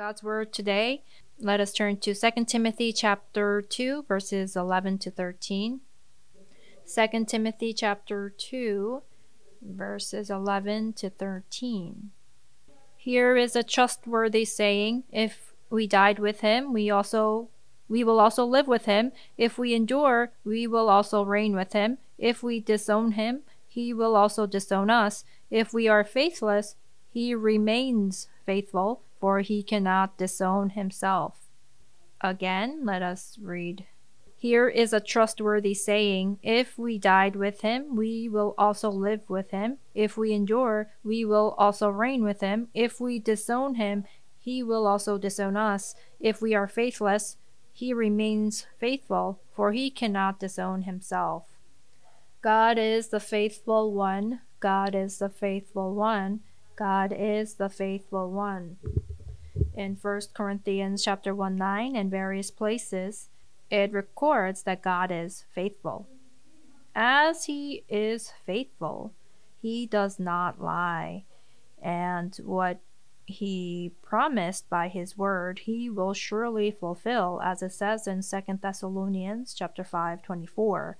God's word today. Let us turn to 2 Timothy chapter 2 verses 11 to 13. 2 Timothy chapter 2 verses 11 to 13. Here is a trustworthy saying, if we died with him, we also we will also live with him. If we endure, we will also reign with him. If we disown him, he will also disown us. If we are faithless, he remains faithful for he cannot disown himself. Again, let us read. Here is a trustworthy saying If we died with him, we will also live with him. If we endure, we will also reign with him. If we disown him, he will also disown us. If we are faithless, he remains faithful, for he cannot disown himself. God is the faithful one. God is the faithful one. God is the faithful one in 1 Corinthians chapter 1 9 and various places, it records that God is faithful. As he is faithful, he does not lie. And what he promised by his word, he will surely fulfill, as it says in 2 Thessalonians chapter 5 24,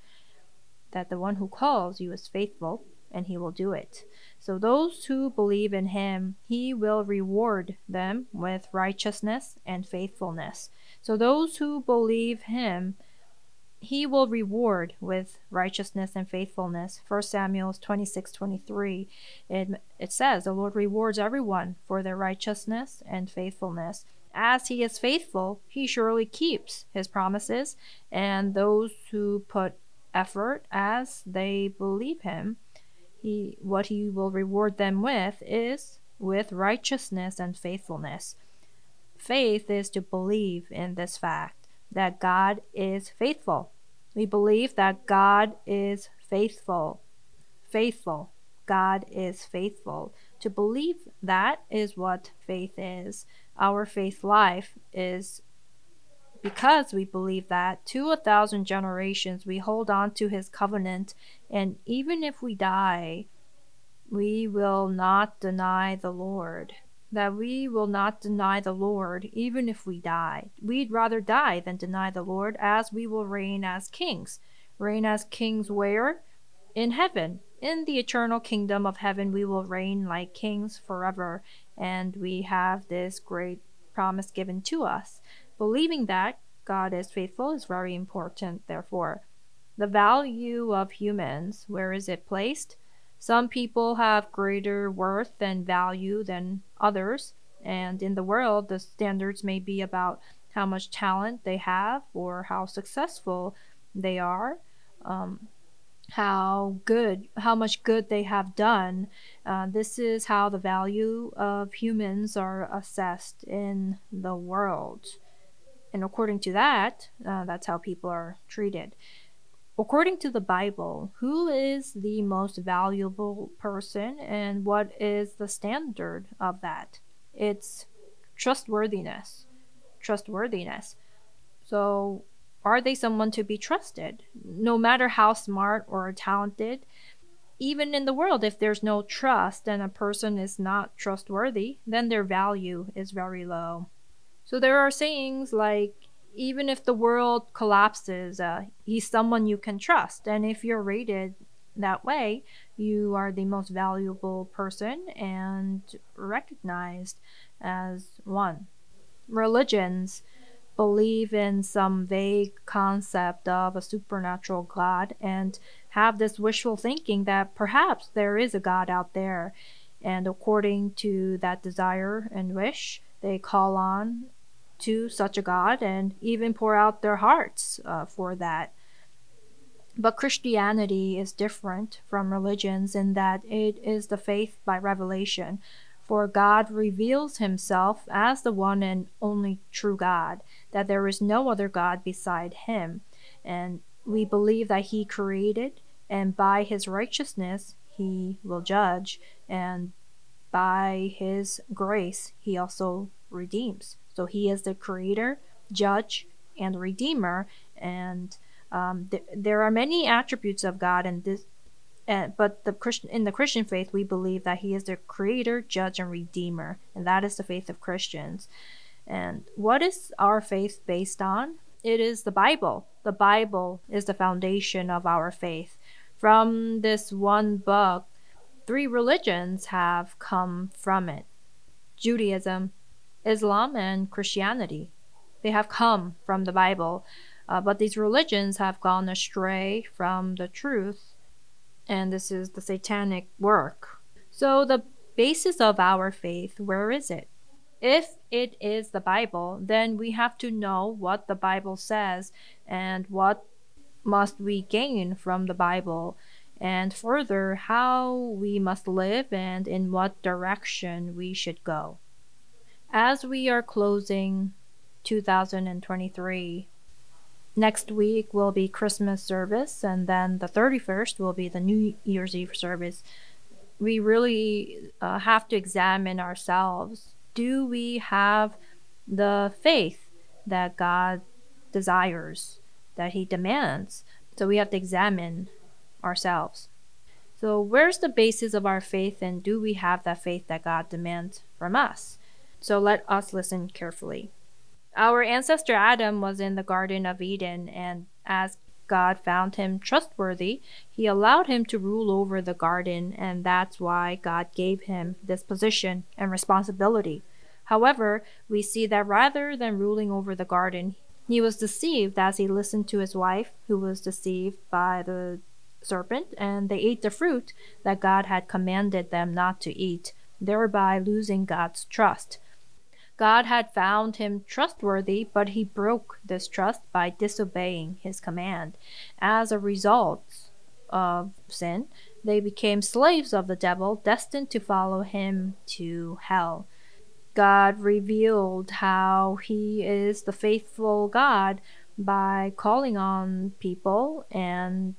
that the one who calls you is faithful and he will do it. So those who believe in him, he will reward them with righteousness and faithfulness. So those who believe him, he will reward with righteousness and faithfulness. 1 Samuel 26 23. It, it says, The Lord rewards everyone for their righteousness and faithfulness. As he is faithful, he surely keeps his promises, and those who put effort as they believe him, he what he will reward them with is with righteousness and faithfulness. Faith is to believe in this fact that God is faithful. We believe that God is faithful. Faithful. God is faithful. To believe that is what faith is. Our faith life is because we believe that to a thousand generations we hold on to his covenant, and even if we die, we will not deny the Lord. That we will not deny the Lord even if we die. We'd rather die than deny the Lord, as we will reign as kings. Reign as kings where? In heaven. In the eternal kingdom of heaven, we will reign like kings forever, and we have this great promise given to us. Believing that God is faithful is very important, therefore. The value of humans, where is it placed? Some people have greater worth and value than others, and in the world, the standards may be about how much talent they have or how successful they are. Um, how good, how much good they have done. Uh, this is how the value of humans are assessed in the world. And according to that, uh, that's how people are treated. According to the Bible, who is the most valuable person and what is the standard of that? It's trustworthiness. Trustworthiness. So, are they someone to be trusted? No matter how smart or talented, even in the world, if there's no trust and a person is not trustworthy, then their value is very low. So there are sayings like, even if the world collapses, uh, he's someone you can trust. And if you're rated that way, you are the most valuable person and recognized as one. Religions believe in some vague concept of a supernatural God and have this wishful thinking that perhaps there is a God out there. And according to that desire and wish, they call on to such a God and even pour out their hearts uh, for that. But Christianity is different from religions in that it is the faith by revelation, for God reveals himself as the one and only true God, that there is no other God beside him. And we believe that he created, and by his righteousness he will judge, and by his grace he also redeems. So he is the creator, judge, and redeemer. And um, th- there are many attributes of God, and this, uh, but the Christian in the Christian faith, we believe that He is the creator, judge, and redeemer, and that is the faith of Christians. And what is our faith based on? It is the Bible. The Bible is the foundation of our faith. From this one book, three religions have come from it Judaism, Islam, and Christianity. They have come from the Bible, uh, but these religions have gone astray from the truth, and this is the satanic work. So, the basis of our faith, where is it? If it is the Bible, then we have to know what the Bible says and what must we gain from the Bible, and further, how we must live and in what direction we should go. As we are closing 2023, next week will be Christmas service, and then the 31st will be the New Year's Eve service. We really uh, have to examine ourselves. Do we have the faith that God desires, that He demands? So we have to examine ourselves. So, where's the basis of our faith, and do we have that faith that God demands from us? So, let us listen carefully. Our ancestor Adam was in the Garden of Eden, and as God found him trustworthy, he allowed him to rule over the garden, and that's why God gave him this position and responsibility. However, we see that rather than ruling over the garden, he was deceived as he listened to his wife, who was deceived by the serpent, and they ate the fruit that God had commanded them not to eat, thereby losing God's trust. God had found him trustworthy, but he broke this trust by disobeying his command. As a result of sin, they became slaves of the devil, destined to follow him to hell. God revealed how he is the faithful God by calling on people and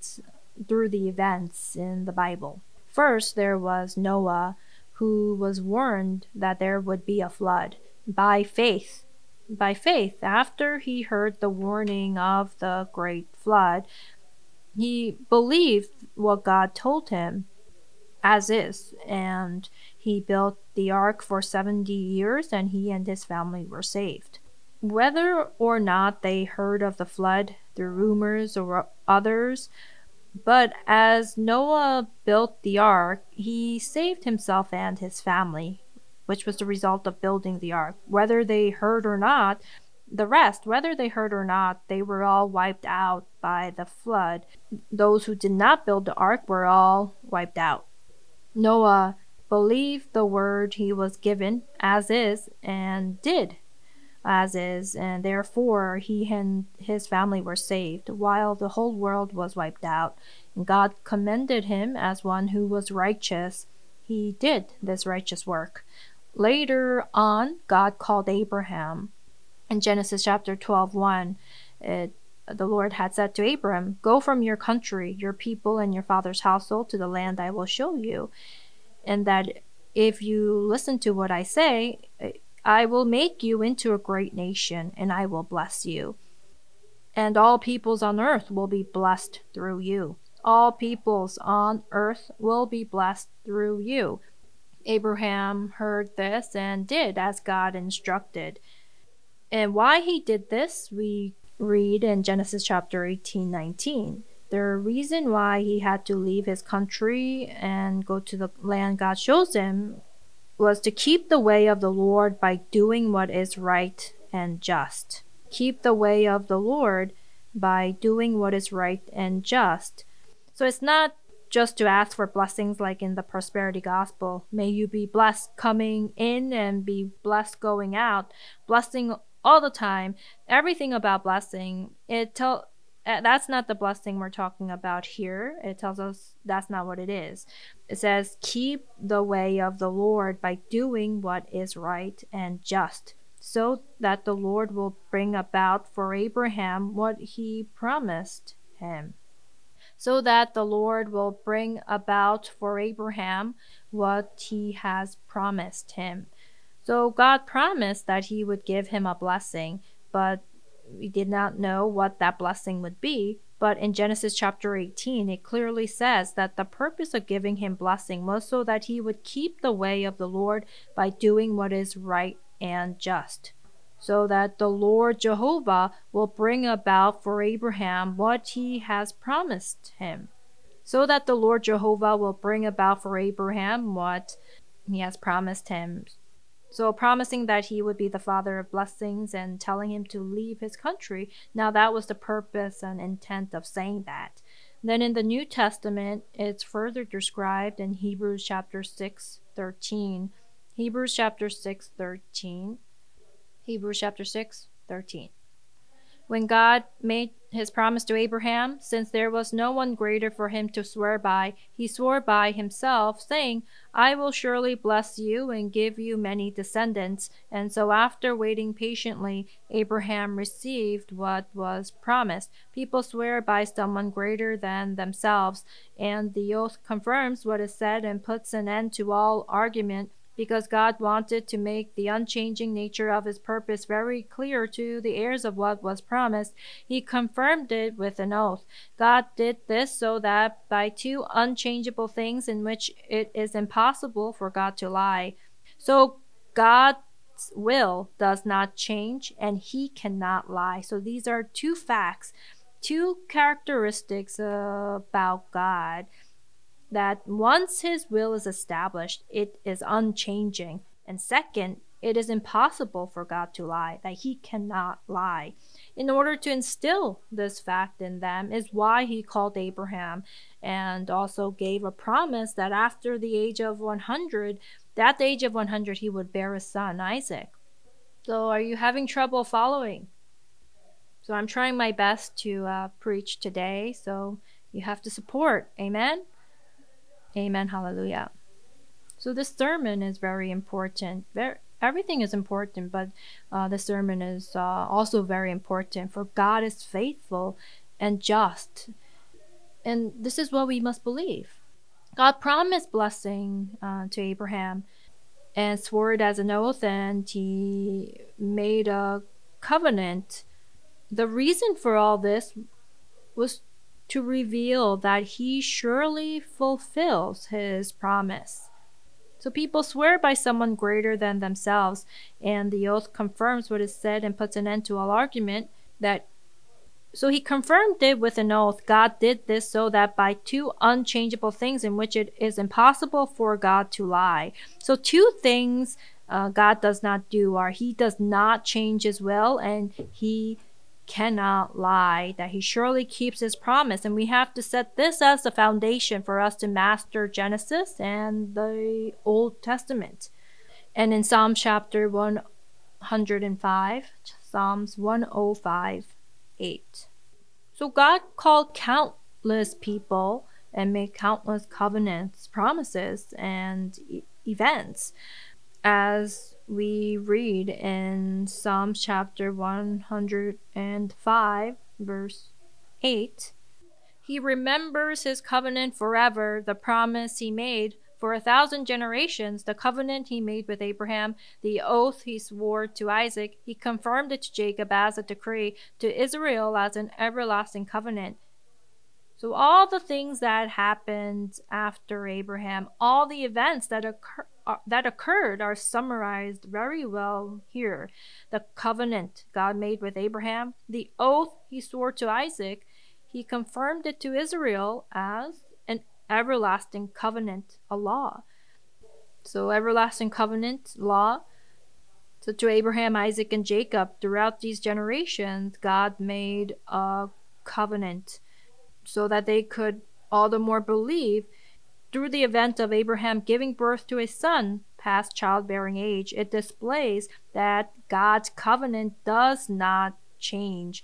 through the events in the Bible. First, there was Noah, who was warned that there would be a flood by faith. By faith, after he heard the warning of the great flood, he believed what God told him as is, and he built the ark for 70 years, and he and his family were saved. Whether or not they heard of the flood through rumors or others, but as Noah built the ark, he saved himself and his family, which was the result of building the ark. Whether they heard or not, the rest, whether they heard or not, they were all wiped out by the flood. Those who did not build the ark were all wiped out. Noah believed the word he was given as is and did as is, and therefore he and his family were saved, while the whole world was wiped out. And God commended him as one who was righteous. He did this righteous work. Later on, God called Abraham. In Genesis chapter 12, 1, it, the Lord had said to Abram, Go from your country, your people, and your father's household to the land I will show you. And that if you listen to what I say, I will make you into a great nation, and I will bless you. And all peoples on earth will be blessed through you. All peoples on earth will be blessed through you. Abraham heard this and did as God instructed. And why he did this, we read in Genesis chapter 18 19. The reason why he had to leave his country and go to the land God shows him was to keep the way of the Lord by doing what is right and just. Keep the way of the Lord by doing what is right and just. So it's not just to ask for blessings like in the prosperity gospel. May you be blessed coming in and be blessed going out. Blessing all the time. Everything about blessing. It tell uh, that's not the blessing we're talking about here. It tells us that's not what it is. It says, Keep the way of the Lord by doing what is right and just, so that the Lord will bring about for Abraham what he promised him. So that the Lord will bring about for Abraham what he has promised him. So God promised that he would give him a blessing, but we did not know what that blessing would be, but in Genesis chapter 18, it clearly says that the purpose of giving him blessing was so that he would keep the way of the Lord by doing what is right and just. So that the Lord Jehovah will bring about for Abraham what he has promised him. So that the Lord Jehovah will bring about for Abraham what he has promised him. So, promising that he would be the father of blessings and telling him to leave his country. Now, that was the purpose and intent of saying that. Then in the New Testament, it's further described in Hebrews chapter 6, 13. Hebrews chapter 6, 13. Hebrews chapter 6, 13. When God made his promise to Abraham, since there was no one greater for him to swear by, he swore by himself, saying, I will surely bless you and give you many descendants. And so, after waiting patiently, Abraham received what was promised. People swear by someone greater than themselves, and the oath confirms what is said and puts an end to all argument because God wanted to make the unchanging nature of his purpose very clear to the heirs of what was promised, he confirmed it with an oath. God did this so that by two unchangeable things in which it is impossible for God to lie. So God's will does not change and he cannot lie. So these are two facts, two characteristics about God that once his will is established, it is unchanging. And second, it is impossible for God to lie, that he cannot lie. In order to instill this fact in them is why he called Abraham and also gave a promise that after the age of 100, at the age of 100, he would bear a son, Isaac. So, are you having trouble following? So, I'm trying my best to uh, preach today, so you have to support. Amen? Amen. Hallelujah. So this sermon is very important. Very, everything is important, but uh, the sermon is uh, also very important. For God is faithful and just, and this is what we must believe. God promised blessing uh, to Abraham, and swore it as an oath, and he made a covenant. The reason for all this was to reveal that he surely fulfills his promise. So people swear by someone greater than themselves, and the oath confirms what is said and puts an end to all argument that so he confirmed it with an oath. God did this so that by two unchangeable things in which it is impossible for God to lie. So two things uh, God does not do are he does not change his will and he cannot lie, that he surely keeps his promise. And we have to set this as the foundation for us to master Genesis and the Old Testament. And in Psalm chapter 105, Psalms 105 8. So God called countless people and made countless covenants, promises, and e- events as we read in Psalm chapter 105, verse 8. He remembers his covenant forever, the promise he made for a thousand generations, the covenant he made with Abraham, the oath he swore to Isaac, he confirmed it to Jacob as a decree, to Israel as an everlasting covenant. So, all the things that happened after Abraham, all the events that occur, that occurred are summarized very well here. The covenant God made with Abraham, the oath he swore to Isaac, he confirmed it to Israel as an everlasting covenant, a law. So, everlasting covenant, law. So, to Abraham, Isaac, and Jacob, throughout these generations, God made a covenant so that they could all the more believe through the event of Abraham giving birth to a son past childbearing age, it displays that God's covenant does not change.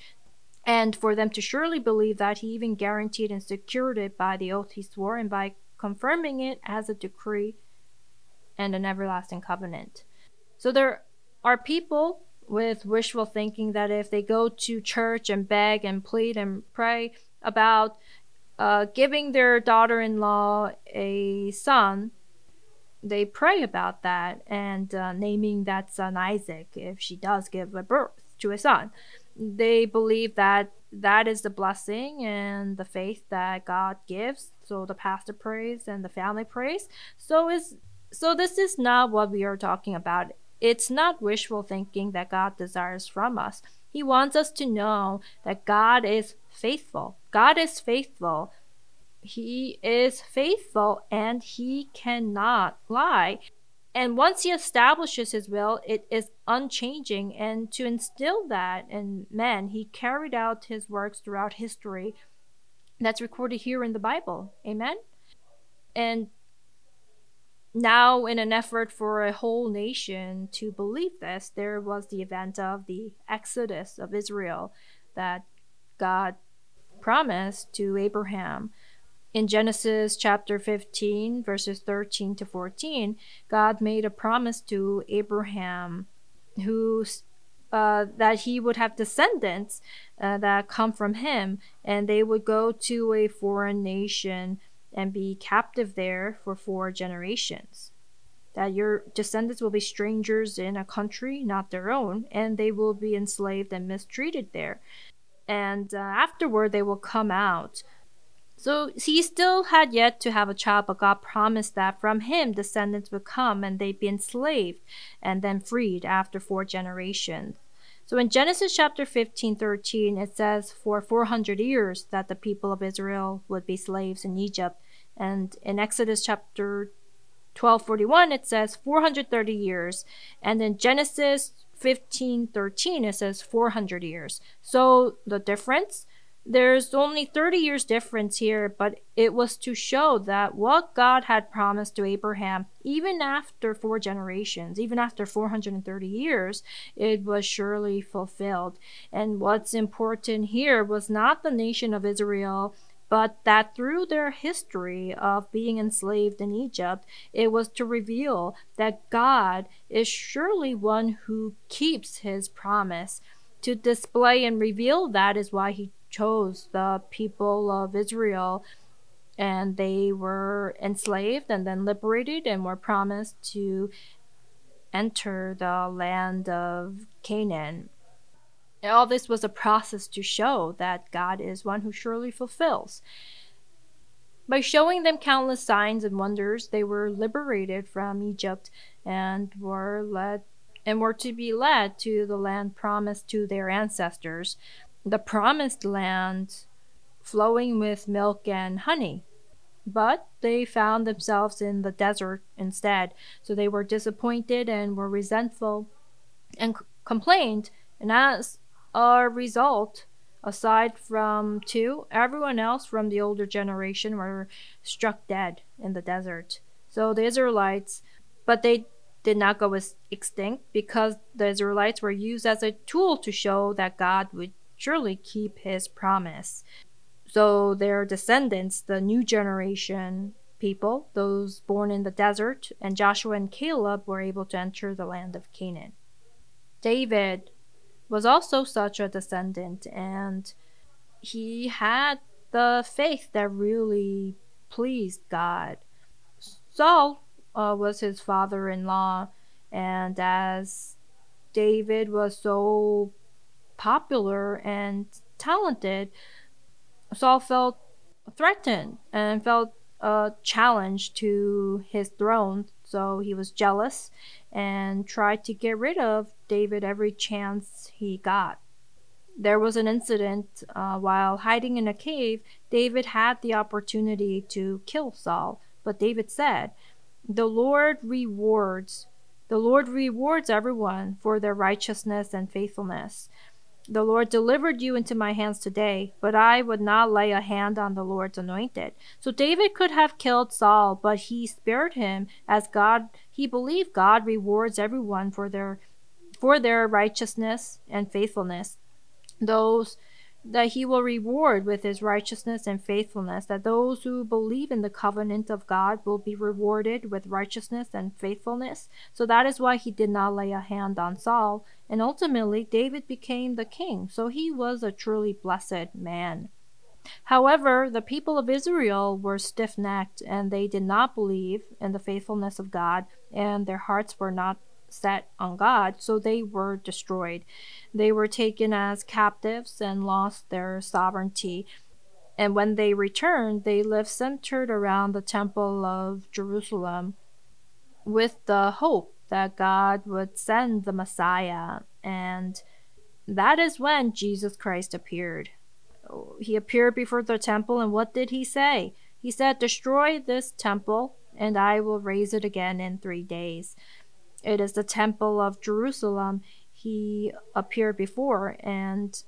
And for them to surely believe that he even guaranteed and secured it by the oath he swore and by confirming it as a decree and an everlasting covenant. So there are people with wishful thinking that if they go to church and beg and plead and pray, about uh, giving their daughter in law a son, they pray about that and uh, naming that son Isaac if she does give a birth to a son. They believe that that is the blessing and the faith that God gives. So the pastor prays and the family prays. So is so this is not what we are talking about it's not wishful thinking that God desires from us. He wants us to know that God is faithful. God is faithful. He is faithful and he cannot lie. And once he establishes his will, it is unchanging. And to instill that in men, he carried out his works throughout history. That's recorded here in the Bible. Amen? And now, in an effort for a whole nation to believe this, there was the event of the Exodus of Israel that God promised to Abraham. In Genesis chapter 15, verses 13 to 14, God made a promise to Abraham who uh, that he would have descendants uh, that come from him, and they would go to a foreign nation and be captive there for four generations. That your descendants will be strangers in a country not their own, and they will be enslaved and mistreated there. And uh, afterward, they will come out. So he still had yet to have a child, but God promised that from him descendants would come and they'd be enslaved and then freed after four generations. So in Genesis chapter 15, 13, it says, For 400 years that the people of Israel would be slaves in Egypt. And in Exodus chapter 12, 41, it says 430 years. And in Genesis 15, 13, it says 400 years. So the difference there's only 30 years difference here, but it was to show that what God had promised to Abraham, even after four generations, even after 430 years, it was surely fulfilled. And what's important here was not the nation of Israel but that through their history of being enslaved in Egypt, it was to reveal that God is surely one who keeps his promise. To display and reveal that is why he chose the people of Israel and they were enslaved and then liberated and were promised to enter the land of Canaan. All this was a process to show that God is one who surely fulfills. By showing them countless signs and wonders, they were liberated from Egypt and were led and were to be led to the land promised to their ancestors, the promised land flowing with milk and honey. But they found themselves in the desert instead, so they were disappointed and were resentful and c- complained. And as a result, aside from two, everyone else from the older generation were struck dead in the desert. So the Israelites, but they did not go extinct because the Israelites were used as a tool to show that God would surely keep his promise. So their descendants, the new generation people, those born in the desert, and Joshua and Caleb were able to enter the land of Canaan. David was also such a descendant, and he had the faith that really pleased God. Saul uh, was his father in law, and as David was so popular and talented, Saul felt threatened and felt a challenge to his throne. So he was jealous and tried to get rid of David every chance he got. There was an incident uh, while hiding in a cave. David had the opportunity to kill Saul, but David said, The Lord rewards. The Lord rewards everyone for their righteousness and faithfulness. The Lord delivered you into my hands today, but I would not lay a hand on the Lord's anointed. So David could have killed Saul, but he spared him as God he believed God rewards everyone for their for their righteousness and faithfulness. Those that he will reward with his righteousness and faithfulness, that those who believe in the covenant of God will be rewarded with righteousness and faithfulness. So that is why he did not lay a hand on Saul, and ultimately David became the king. So he was a truly blessed man. However, the people of Israel were stiff necked and they did not believe in the faithfulness of God, and their hearts were not set on God, so they were destroyed. They were taken as captives and lost their sovereignty. And when they returned, they lived centered around the Temple of Jerusalem with the hope that God would send the Messiah, and that is when Jesus Christ appeared. He appeared before the temple, and what did he say? He said, Destroy this temple, and I will raise it again in three days. It is the temple of Jerusalem he appeared before and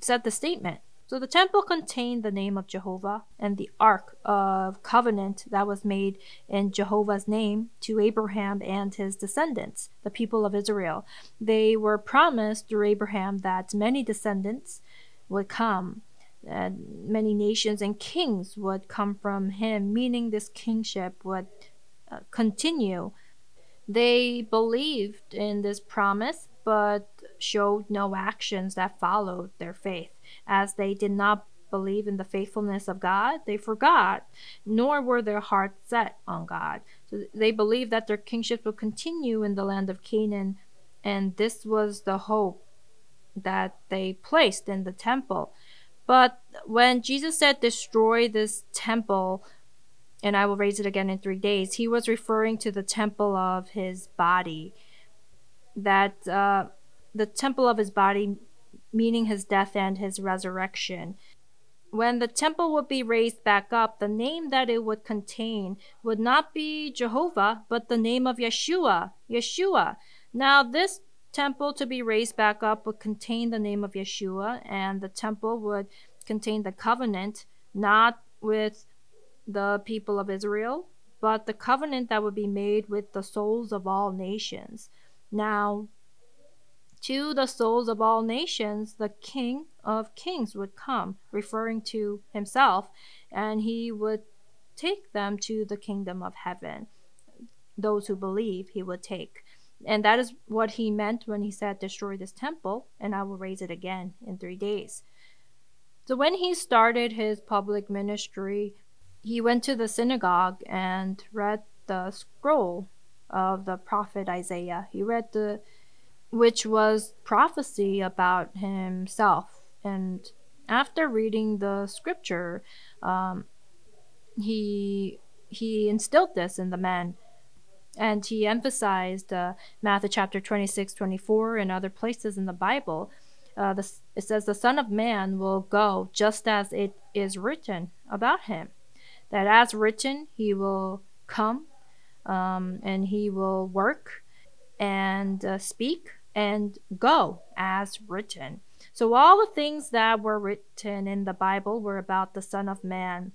said the statement. So the temple contained the name of Jehovah and the Ark of Covenant that was made in Jehovah's name to Abraham and his descendants, the people of Israel. They were promised through Abraham that many descendants would come, and many nations and kings would come from him, meaning this kingship would uh, continue. They believed in this promise but showed no actions that followed their faith. As they did not believe in the faithfulness of God, they forgot, nor were their hearts set on God. So they believed that their kingship would continue in the land of Canaan, and this was the hope that they placed in the temple. But when Jesus said, Destroy this temple, and I will raise it again in three days, he was referring to the temple of his body. That uh, the temple of his body meaning his death and his resurrection. When the temple would be raised back up, the name that it would contain would not be Jehovah, but the name of Yeshua. Yeshua. Now, this temple to be raised back up would contain the name of Yeshua, and the temple would contain the covenant, not with the people of Israel, but the covenant that would be made with the souls of all nations. Now, to the souls of all nations, the King of Kings would come, referring to himself, and he would take them to the kingdom of heaven. Those who believe, he would take. And that is what he meant when he said, Destroy this temple, and I will raise it again in three days. So when he started his public ministry, he went to the synagogue and read the scroll of the prophet Isaiah. He read the which was prophecy about himself. And after reading the scripture, um, he he instilled this in the men and he emphasized uh, Matthew chapter 26, 24, and other places in the Bible. Uh, the, it says, The Son of Man will go just as it is written about him. That as written, he will come um, and he will work and uh, speak and go as written. So all the things that were written in the Bible were about the Son of Man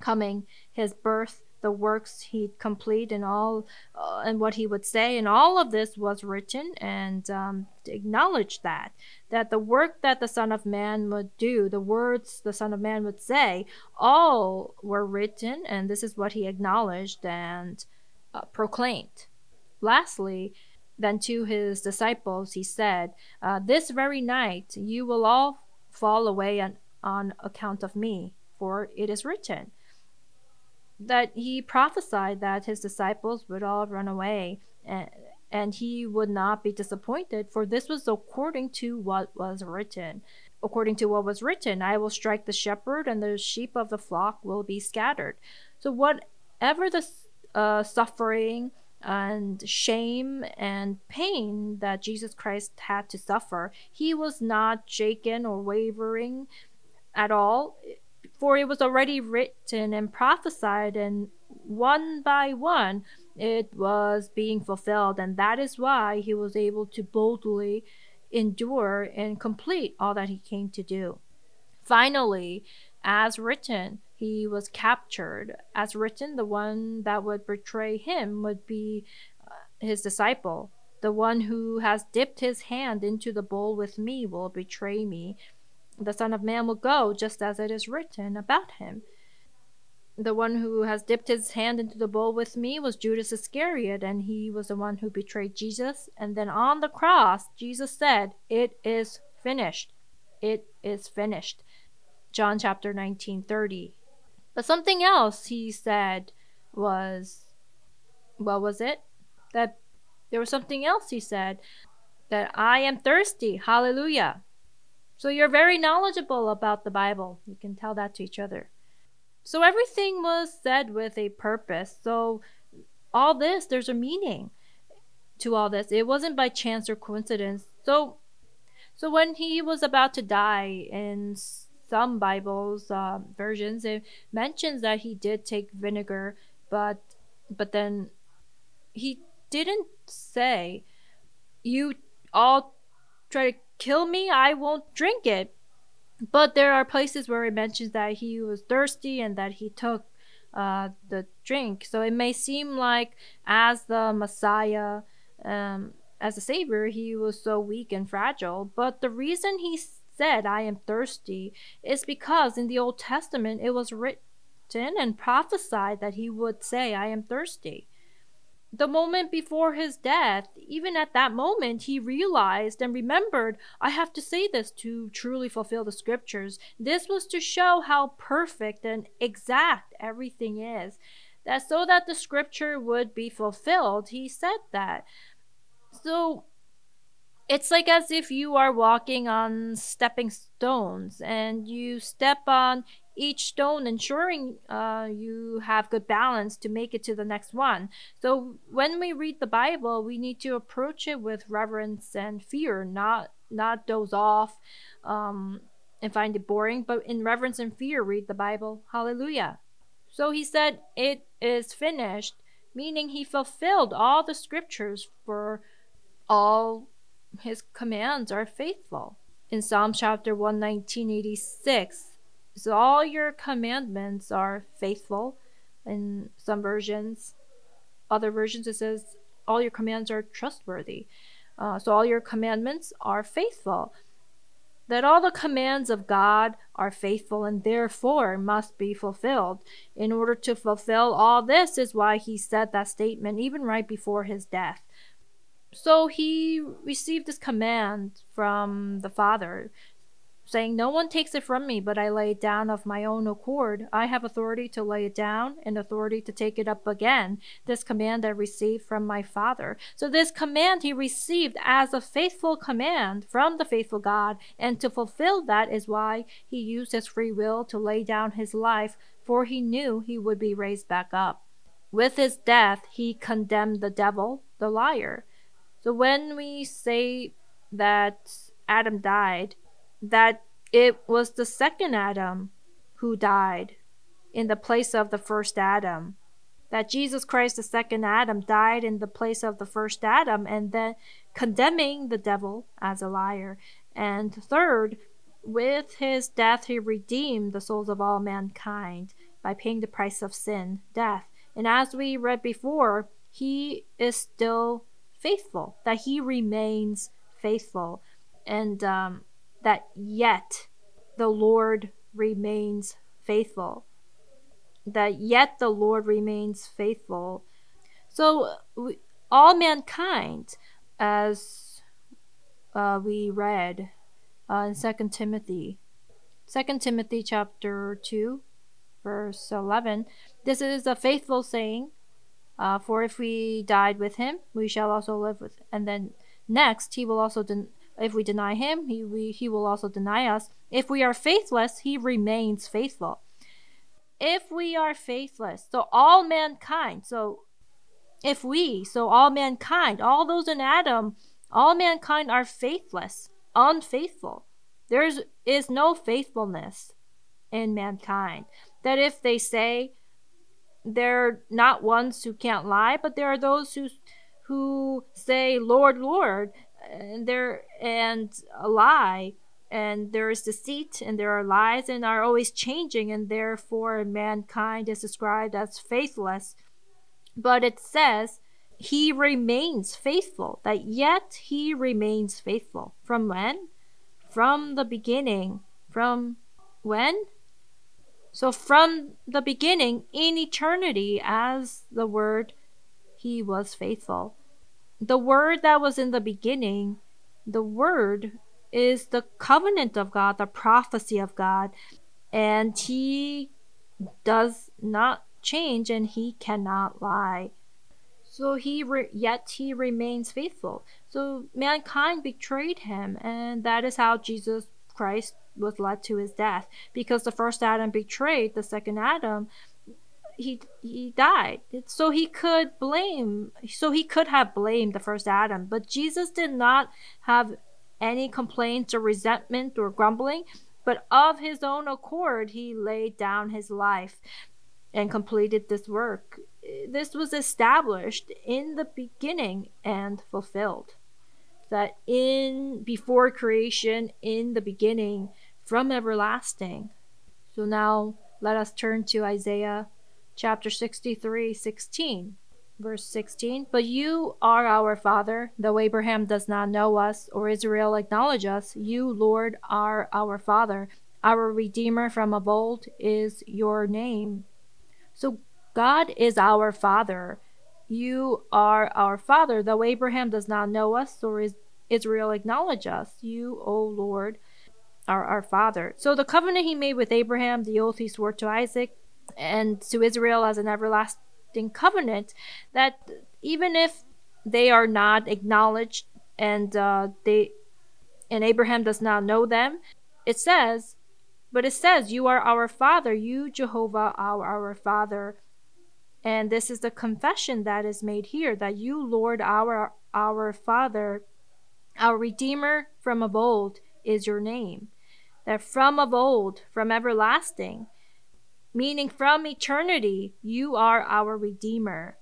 coming, his birth, the works he'd complete, and all, uh, and what he would say, and all of this was written and um, acknowledged that that the work that the Son of Man would do, the words the Son of Man would say, all were written, and this is what he acknowledged and uh, proclaimed. Lastly, then to his disciples he said, uh, This very night you will all fall away on, on account of me, for it is written that he prophesied that his disciples would all run away and, and he would not be disappointed, for this was according to what was written. According to what was written, I will strike the shepherd, and the sheep of the flock will be scattered. So, whatever the uh, suffering, and shame and pain that Jesus Christ had to suffer, he was not shaken or wavering at all, for it was already written and prophesied, and one by one it was being fulfilled, and that is why he was able to boldly endure and complete all that he came to do. Finally, as written, he was captured. As written, the one that would betray him would be uh, his disciple. The one who has dipped his hand into the bowl with me will betray me. The Son of Man will go just as it is written about him. The one who has dipped his hand into the bowl with me was Judas Iscariot, and he was the one who betrayed Jesus. And then on the cross, Jesus said, It is finished. It is finished. John chapter 19, 30. But something else he said was, what was it? That there was something else he said that I am thirsty. Hallelujah. So you're very knowledgeable about the Bible. You can tell that to each other. So everything was said with a purpose. So all this, there's a meaning. to all this. It wasn't by chance or coincidence. So, so when he was about to die, in some Bibles uh, versions, it mentions that he did take vinegar, but but then he didn't say, "You all try to kill me. I won't drink it." But there are places where it mentions that he was thirsty and that he took uh, the drink. So it may seem like as the Messiah, um, as a savior, he was so weak and fragile. But the reason he said, I am thirsty, is because in the Old Testament it was written and prophesied that he would say, I am thirsty the moment before his death, even at that moment, he realized and remembered, I have to say this to truly fulfill the scriptures. This was to show how perfect and exact everything is. That so that the scripture would be fulfilled, he said that. So it's like as if you are walking on stepping stones and you step on each stone ensuring uh, you have good balance to make it to the next one. So when we read the bible we need to approach it with reverence and fear not not doze off um, and find it boring but in reverence and fear read the bible. Hallelujah. So he said it is finished meaning he fulfilled all the scriptures for all his commands are faithful. In psalm chapter 119 86 so all your commandments are faithful. In some versions, other versions it says all your commands are trustworthy. Uh, so all your commandments are faithful. That all the commands of God are faithful and therefore must be fulfilled. In order to fulfill all this is why he said that statement even right before his death. So he received this command from the Father saying, No one takes it from me, but I lay it down of my own accord. I have authority to lay it down and authority to take it up again. This command I received from my Father. So, this command he received as a faithful command from the faithful God, and to fulfill that is why he used his free will to lay down his life, for he knew he would be raised back up. With his death, he condemned the devil, the liar. So, when we say that Adam died, that it was the second Adam who died in the place of the first Adam. That Jesus Christ, the second Adam, died in the place of the first Adam, and then condemning the devil as a liar. And third, with his death, he redeemed the souls of all mankind by paying the price of sin, death. And as we read before, he is still faithful, that he remains faithful. And um, that yet the Lord remains faithful. That yet the Lord remains faithful. So, we, all mankind, as uh, we read uh, in Second Timothy, Second Timothy chapter 2, verse 11, this is a faithful saying. Uh, for if we died with him, we shall also live with. And then next, he will also den- if we deny him, he, we, he will also deny us. If we are faithless, he remains faithful. If we are faithless, so all mankind, so if we, so all mankind, all those in Adam, all mankind are faithless, unfaithful. There is no faithfulness in mankind. That if they say they're not ones who can't lie, but there are those who who say, Lord, Lord, and there and a lie and there is deceit and there are lies and are always changing and therefore mankind is described as faithless. But it says he remains faithful that yet he remains faithful. From when? From the beginning. From when? So from the beginning in eternity as the word he was faithful the word that was in the beginning, the word is the covenant of God, the prophecy of God, and he does not change and he cannot lie. So he re- yet he remains faithful. So mankind betrayed him, and that is how Jesus Christ was led to his death. Because the first Adam betrayed the second Adam, he he died. So he could blame so he could have blamed the first adam but jesus did not have any complaints or resentment or grumbling but of his own accord he laid down his life and completed this work. This was established in the beginning and fulfilled. That in before creation in the beginning from everlasting. So now let us turn to isaiah chapter 63 16 verse 16 but you are our father. Though abraham does not know us or israel acknowledge us you lord are our father. Our redeemer from of old is your name. So god is our father. You are our father. Though abraham does not know us or is israel acknowledge us you o lord are our father. So the covenant he made with abraham the oath he swore to isaac and to Israel as an everlasting covenant that even if they are not acknowledged and uh, they and Abraham does not know them, it says, but it says, "You are our Father, you Jehovah our Father." And this is the confession that is made here that you, Lord, our our Father, our Redeemer from of old, is your name. That from of old, from everlasting, meaning from eternity, you are our Redeemer.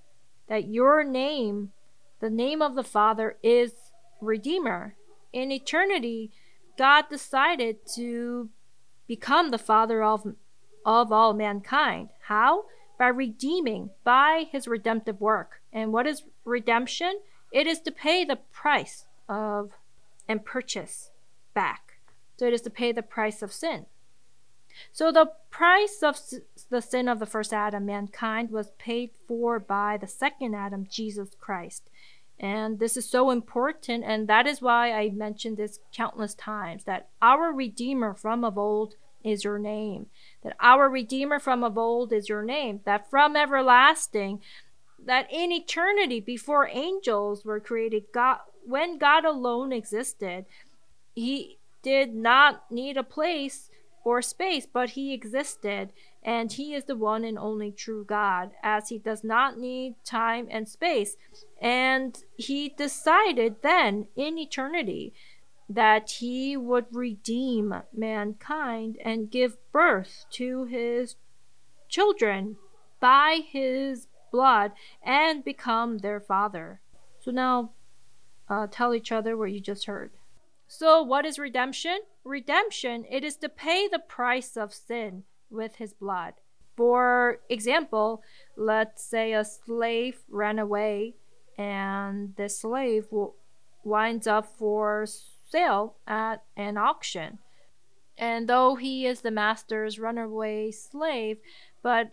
That your name, the name of the Father, is Redeemer. In eternity, God decided to become the Father of, of all mankind. How? By redeeming, by his redemptive work. And what is redemption? It is to pay the price of and purchase back. So it is to pay the price of sin. So the price of the sin of the first Adam, mankind, was paid for by the second Adam, Jesus Christ. And this is so important, and that is why I mentioned this countless times that our Redeemer from of old is your name. That our Redeemer from of old is your name. That from everlasting, that in eternity, before angels were created, God, when God alone existed, He did not need a place or space, but he existed, and he is the one and only true God, as he does not need time and space. And he decided then in eternity that he would redeem mankind and give birth to his children by his blood and become their father. So now uh, tell each other what you just heard. So, what is redemption? Redemption, it is to pay the price of sin with his blood. For example, let's say a slave ran away and the slave winds up for sale at an auction. And though he is the master's runaway slave, but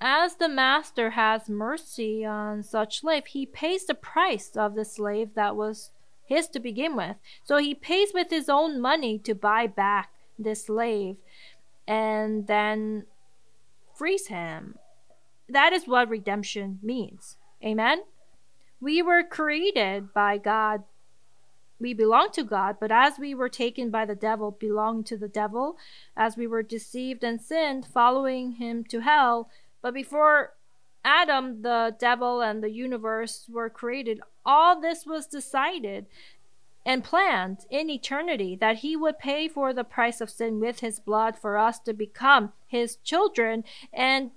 as the master has mercy on such slave, he pays the price of the slave that was his to begin with. So he pays with his own money to buy back the slave and then frees him. That is what redemption means. Amen? We were created by God. We belong to God, but as we were taken by the devil, belonging to the devil, as we were deceived and sinned, following him to hell. But before Adam, the devil, and the universe were created, all this was decided and planned in eternity that he would pay for the price of sin with his blood for us to become his children and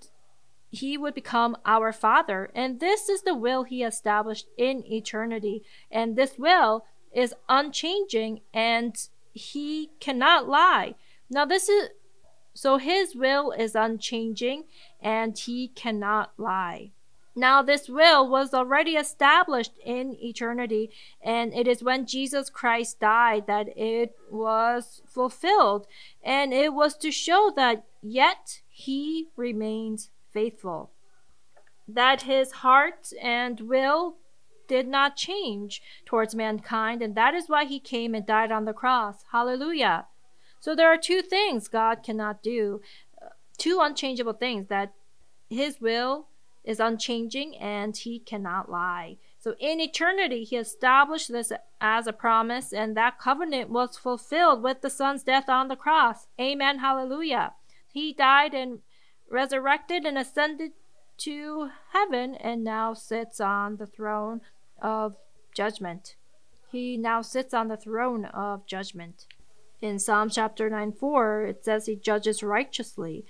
he would become our father. And this is the will he established in eternity. And this will is unchanging and he cannot lie. Now, this is so his will is unchanging and he cannot lie. Now, this will was already established in eternity, and it is when Jesus Christ died that it was fulfilled. And it was to show that yet he remains faithful, that his heart and will did not change towards mankind, and that is why he came and died on the cross. Hallelujah. So there are two things God cannot do, uh, two unchangeable things that his will is unchanging and he cannot lie. So in eternity, he established this as a promise, and that covenant was fulfilled with the Son's death on the cross. Amen. Hallelujah. He died and resurrected and ascended to heaven and now sits on the throne of judgment. He now sits on the throne of judgment. In Psalm chapter 9 4, it says he judges righteously.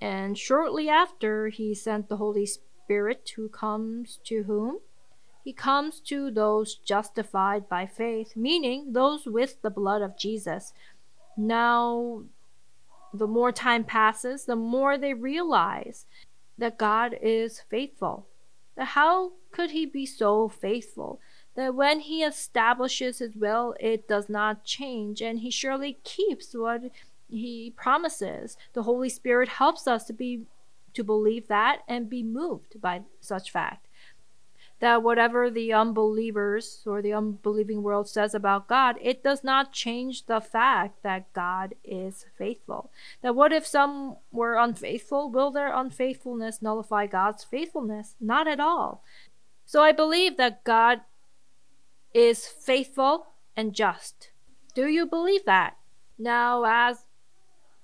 And shortly after, he sent the Holy Spirit who comes to whom? He comes to those justified by faith, meaning those with the blood of Jesus. Now, the more time passes, the more they realize that God is faithful. How could he be so faithful? That when he establishes his will, it does not change, and he surely keeps what he promises. The Holy Spirit helps us to be to believe that and be moved by such fact that whatever the unbelievers or the unbelieving world says about God, it does not change the fact that God is faithful. That what if some were unfaithful? Will their unfaithfulness nullify God's faithfulness? Not at all. So I believe that God is faithful and just. Do you believe that? Now, as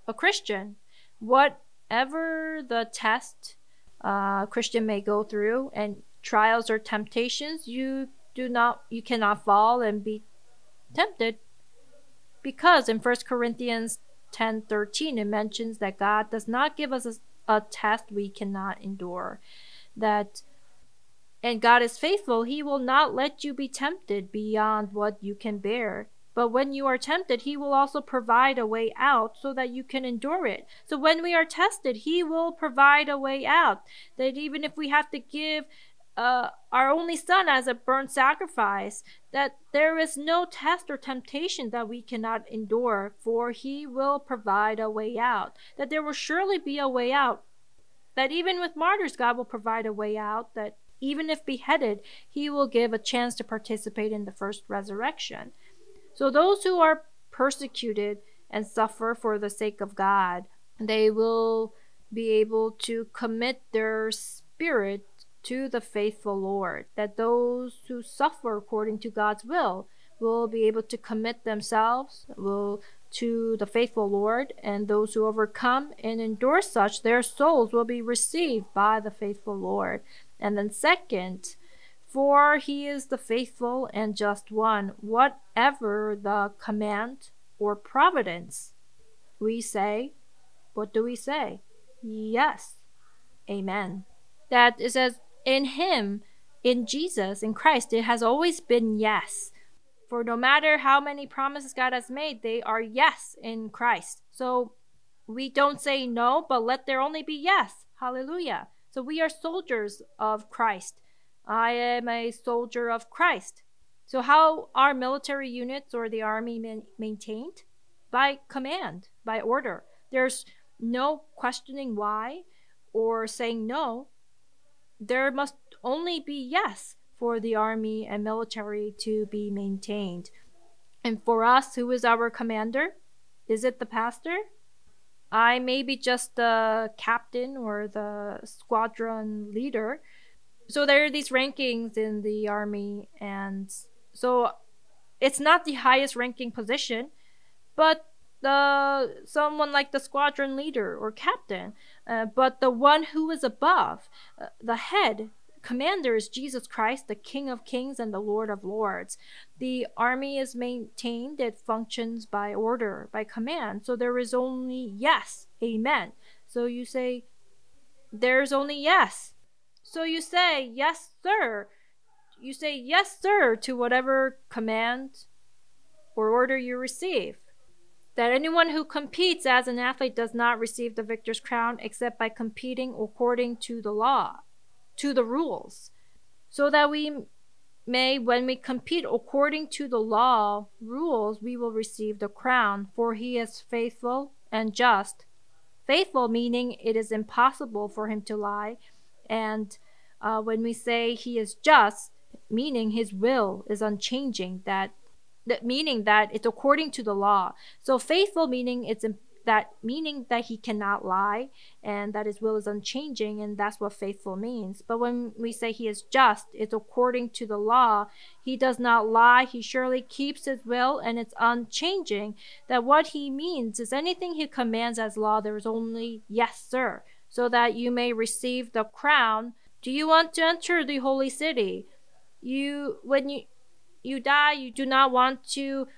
a Christian, whatever the test uh, a Christian may go through, and trials or temptations, you do not you cannot fall and be tempted. Because in 1 Corinthians 10:13 it mentions that God does not give us a, a test we cannot endure. That and God is faithful, he will not let you be tempted beyond what you can bear. But when you are tempted, he will also provide a way out so that you can endure it. So when we are tested, he will provide a way out. That even if we have to give uh, our only son as a burnt sacrifice, that there is no test or temptation that we cannot endure, for he will provide a way out. That there will surely be a way out. That even with martyrs, God will provide a way out. That even if beheaded, he will give a chance to participate in the first resurrection. So those who are persecuted and suffer for the sake of God, they will be able to commit their spirit to the faithful Lord, that those who suffer according to God's will will be able to commit themselves will to the faithful Lord, and those who overcome and endure such, their souls will be received by the faithful Lord. And then second, for he is the faithful and just one, whatever the command or providence. We say, what do we say? Yes. Amen. That is as in Him, in Jesus, in Christ, it has always been yes. For no matter how many promises God has made, they are yes in Christ. So we don't say no, but let there only be yes. Hallelujah. So we are soldiers of Christ. I am a soldier of Christ. So, how are military units or the army man- maintained? By command, by order. There's no questioning why or saying no there must only be yes for the army and military to be maintained. And for us, who is our commander? Is it the pastor? I may be just the captain or the squadron leader. So there are these rankings in the army, and so it's not the highest ranking position, but the someone like the squadron leader or captain, uh, but the one who is above, uh, the head commander is Jesus Christ, the King of Kings and the Lord of Lords. The army is maintained, it functions by order, by command. So there is only yes, amen. So you say, there's only yes. So you say, yes, sir. You say, yes, sir, to whatever command or order you receive that anyone who competes as an athlete does not receive the victor's crown except by competing according to the law, to the rules, so that we may, when we compete according to the law rules, we will receive the crown, for he is faithful and just. Faithful meaning it is impossible for him to lie, and uh, when we say he is just, meaning his will is unchanging, that that meaning that it's according to the law. So faithful meaning it's that meaning that he cannot lie and that his will is unchanging and that's what faithful means. But when we say he is just, it's according to the law. He does not lie, he surely keeps his will and it's unchanging. That what he means is anything he commands as law there is only yes sir. so that you may receive the crown. Do you want to enter the holy city? You when you you die, you do not want to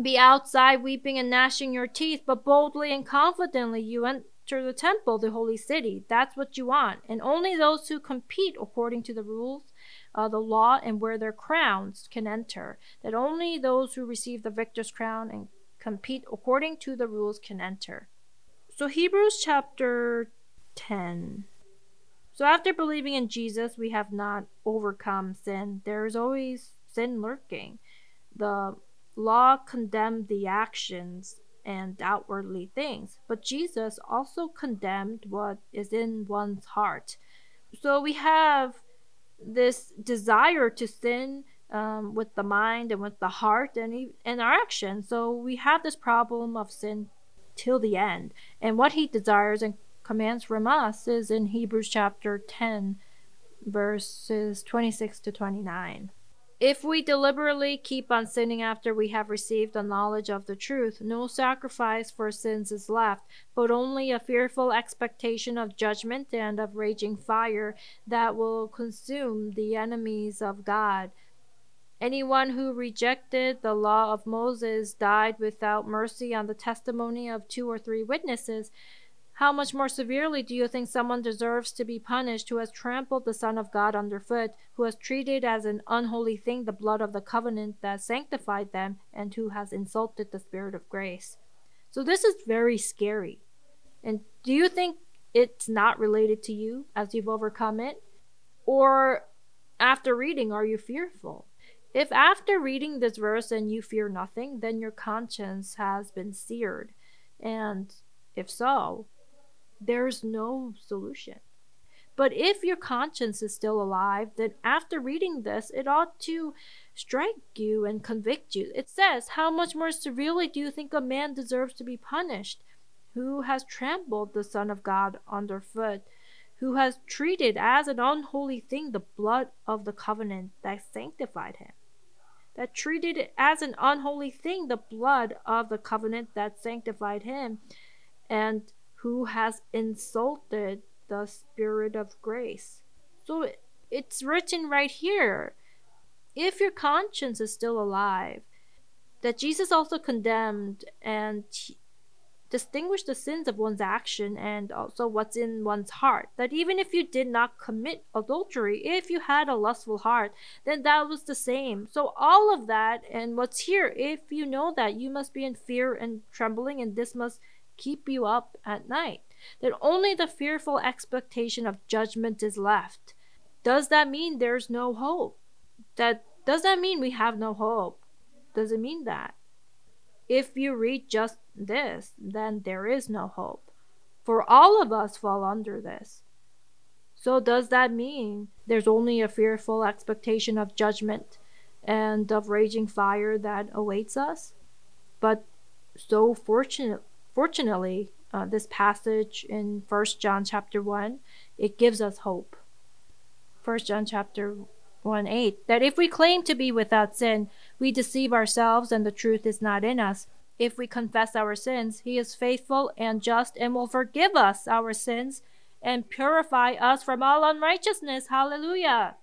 be outside weeping and gnashing your teeth, but boldly and confidently you enter the temple, the holy city. That's what you want. And only those who compete according to the rules, uh, the law, and wear their crowns can enter. That only those who receive the victor's crown and compete according to the rules can enter. So, Hebrews chapter 10. So, after believing in Jesus, we have not overcome sin. There is always sin lurking. The law condemned the actions and outwardly things, but Jesus also condemned what is in one's heart. So we have this desire to sin um, with the mind and with the heart and and our action. So we have this problem of sin till the end. And what he desires and commands from us is in Hebrews chapter 10 verses 26 to 29. If we deliberately keep on sinning after we have received the knowledge of the truth, no sacrifice for sins is left, but only a fearful expectation of judgment and of raging fire that will consume the enemies of God. Anyone who rejected the law of Moses died without mercy on the testimony of two or three witnesses. How much more severely do you think someone deserves to be punished who has trampled the Son of God underfoot, who has treated as an unholy thing the blood of the covenant that sanctified them, and who has insulted the Spirit of grace? So, this is very scary. And do you think it's not related to you as you've overcome it? Or after reading, are you fearful? If after reading this verse and you fear nothing, then your conscience has been seared. And if so, there's no solution. But if your conscience is still alive, then after reading this, it ought to strike you and convict you. It says, How much more severely do you think a man deserves to be punished? Who has trampled the Son of God underfoot? Who has treated as an unholy thing the blood of the covenant that sanctified him? That treated as an unholy thing the blood of the covenant that sanctified him, and who has insulted the Spirit of grace. So it's written right here. If your conscience is still alive, that Jesus also condemned and distinguished the sins of one's action and also what's in one's heart. That even if you did not commit adultery, if you had a lustful heart, then that was the same. So, all of that and what's here, if you know that, you must be in fear and trembling, and this must keep you up at night, that only the fearful expectation of judgment is left. Does that mean there's no hope? That does that mean we have no hope? Does it mean that? If you read just this, then there is no hope. For all of us fall under this. So, does that mean there's only a fearful expectation of judgment and of raging fire that awaits us? But so fortunate, Fortunately, uh, this passage in First John chapter 1, it gives us hope. First John chapter 1 8 that if we claim to be without sin, we deceive ourselves and the truth is not in us. If we confess our sins, he is faithful and just and will forgive us our sins and purify us from all unrighteousness. Hallelujah.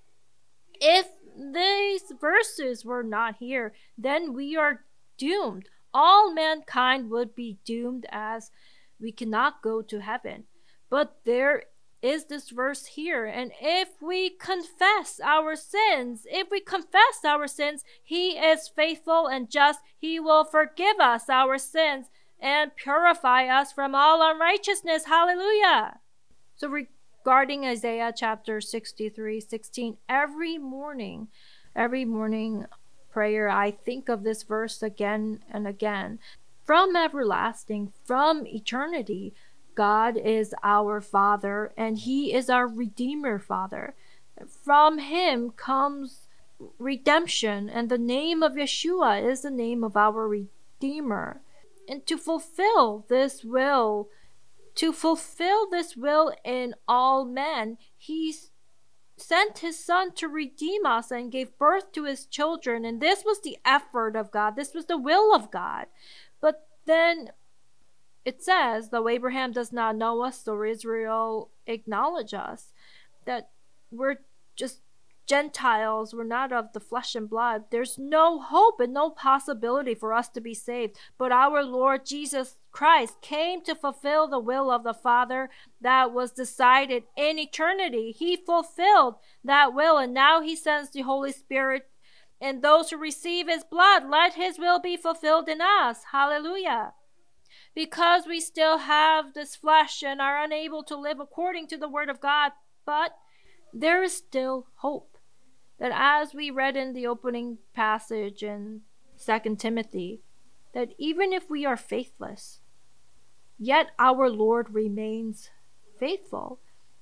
If these verses were not here, then we are doomed all mankind would be doomed as we cannot go to heaven. But there is this verse here. And if we confess our sins, if we confess our sins, He is faithful and just. He will forgive us our sins and purify us from all unrighteousness. Hallelujah. So, regarding Isaiah chapter 63 16, every morning, every morning prayer, I think of this verse again and again. From everlasting, from eternity, God is our Father and He is our Redeemer Father. From Him comes redemption, and the name of Yeshua is the name of our Redeemer. And to fulfill this will, to fulfill this will in all men, He's sent his son to redeem us and gave birth to his children. And this was the effort of God, this was the will of God. But then it says, though Abraham does not know us or Israel acknowledge us, that we're just Gentiles, we're not of the flesh and blood. There's no hope and no possibility for us to be saved. But our Lord Jesus Christ came to fulfill the will of the Father that was decided in eternity. He fulfilled that will, and now He sends the Holy Spirit. And those who receive His blood, let His will be fulfilled in us. Hallelujah because we still have this flesh and are unable to live according to the Word of God, but there is still hope. That as we read in the opening passage in 2 Timothy, that even if we are faithless, yet our Lord remains faithful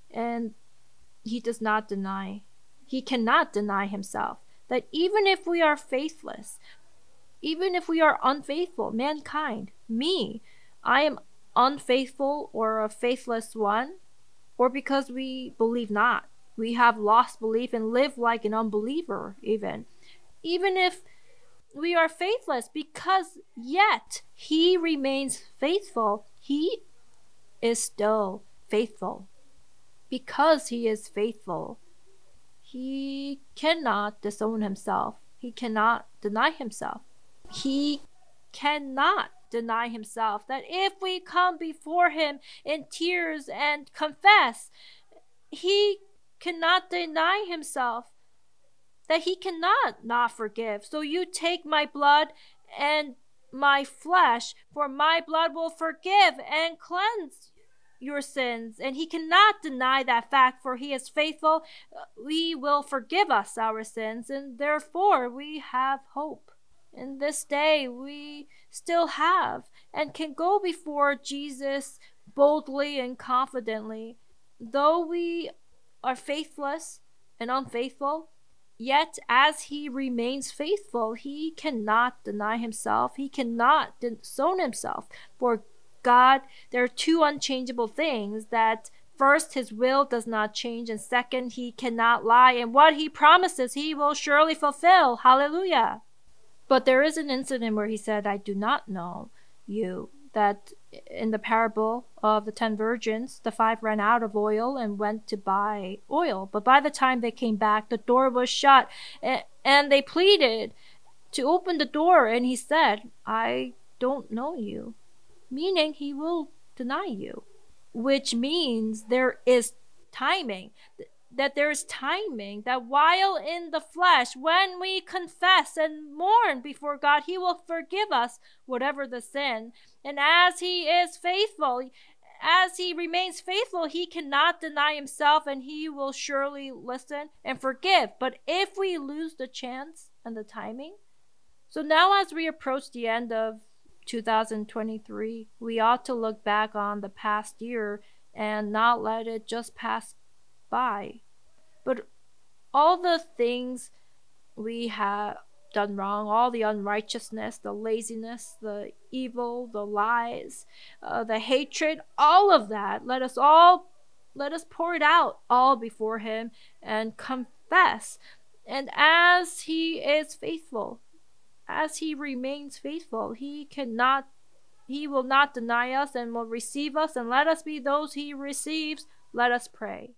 and he does not deny, he cannot deny himself. That even if we are faithless, even if we are unfaithful, mankind, me, I am unfaithful or a faithless one, or because we believe not. We have lost belief and live like an unbeliever, even. Even if we are faithless, because yet he remains faithful, he is still faithful. Because he is faithful, he cannot disown himself, he cannot deny himself. He cannot deny himself, that if we come before him in tears and confess, he cannot deny himself, that he cannot not forgive. So you take my blood and my flesh, for my blood will forgive and cleanse your sins. And he cannot deny that fact, for he is faithful. He will forgive us our sins, and therefore we have hope. In this day, we still have and can go before Jesus boldly and confidently. Though we are faithless and unfaithful, yet as he remains faithful, he cannot deny himself, he cannot disown himself. For God, there are two unchangeable things that first, his will does not change, and second, he cannot lie, and what he promises, he will surely fulfill. Hallelujah. But there is an incident where he said, I do not know you. That in the parable of the ten virgins, the five ran out of oil and went to buy oil. But by the time they came back, the door was shut, and they pleaded to open the door. And he said, I don't know you, meaning he will deny you, which means there is timing that there is timing, that while in the flesh, when we confess and mourn before God, He will forgive us whatever the sin. And as He is faithful, as He remains faithful, He cannot deny Himself and He will surely listen and forgive. But if we lose the chance and the timing, so now as we approach the end of 2023, we ought to look back on the past year and not let it just pass by. But all the things we have done wrong, all the unrighteousness, the laziness, the evil, the lies, uh, the hatred, all of that, let us all let us pour it out all before him and confess. And as he is faithful, as he remains faithful, he cannot he will not deny us and will receive us and let us be those he receives. Let us pray.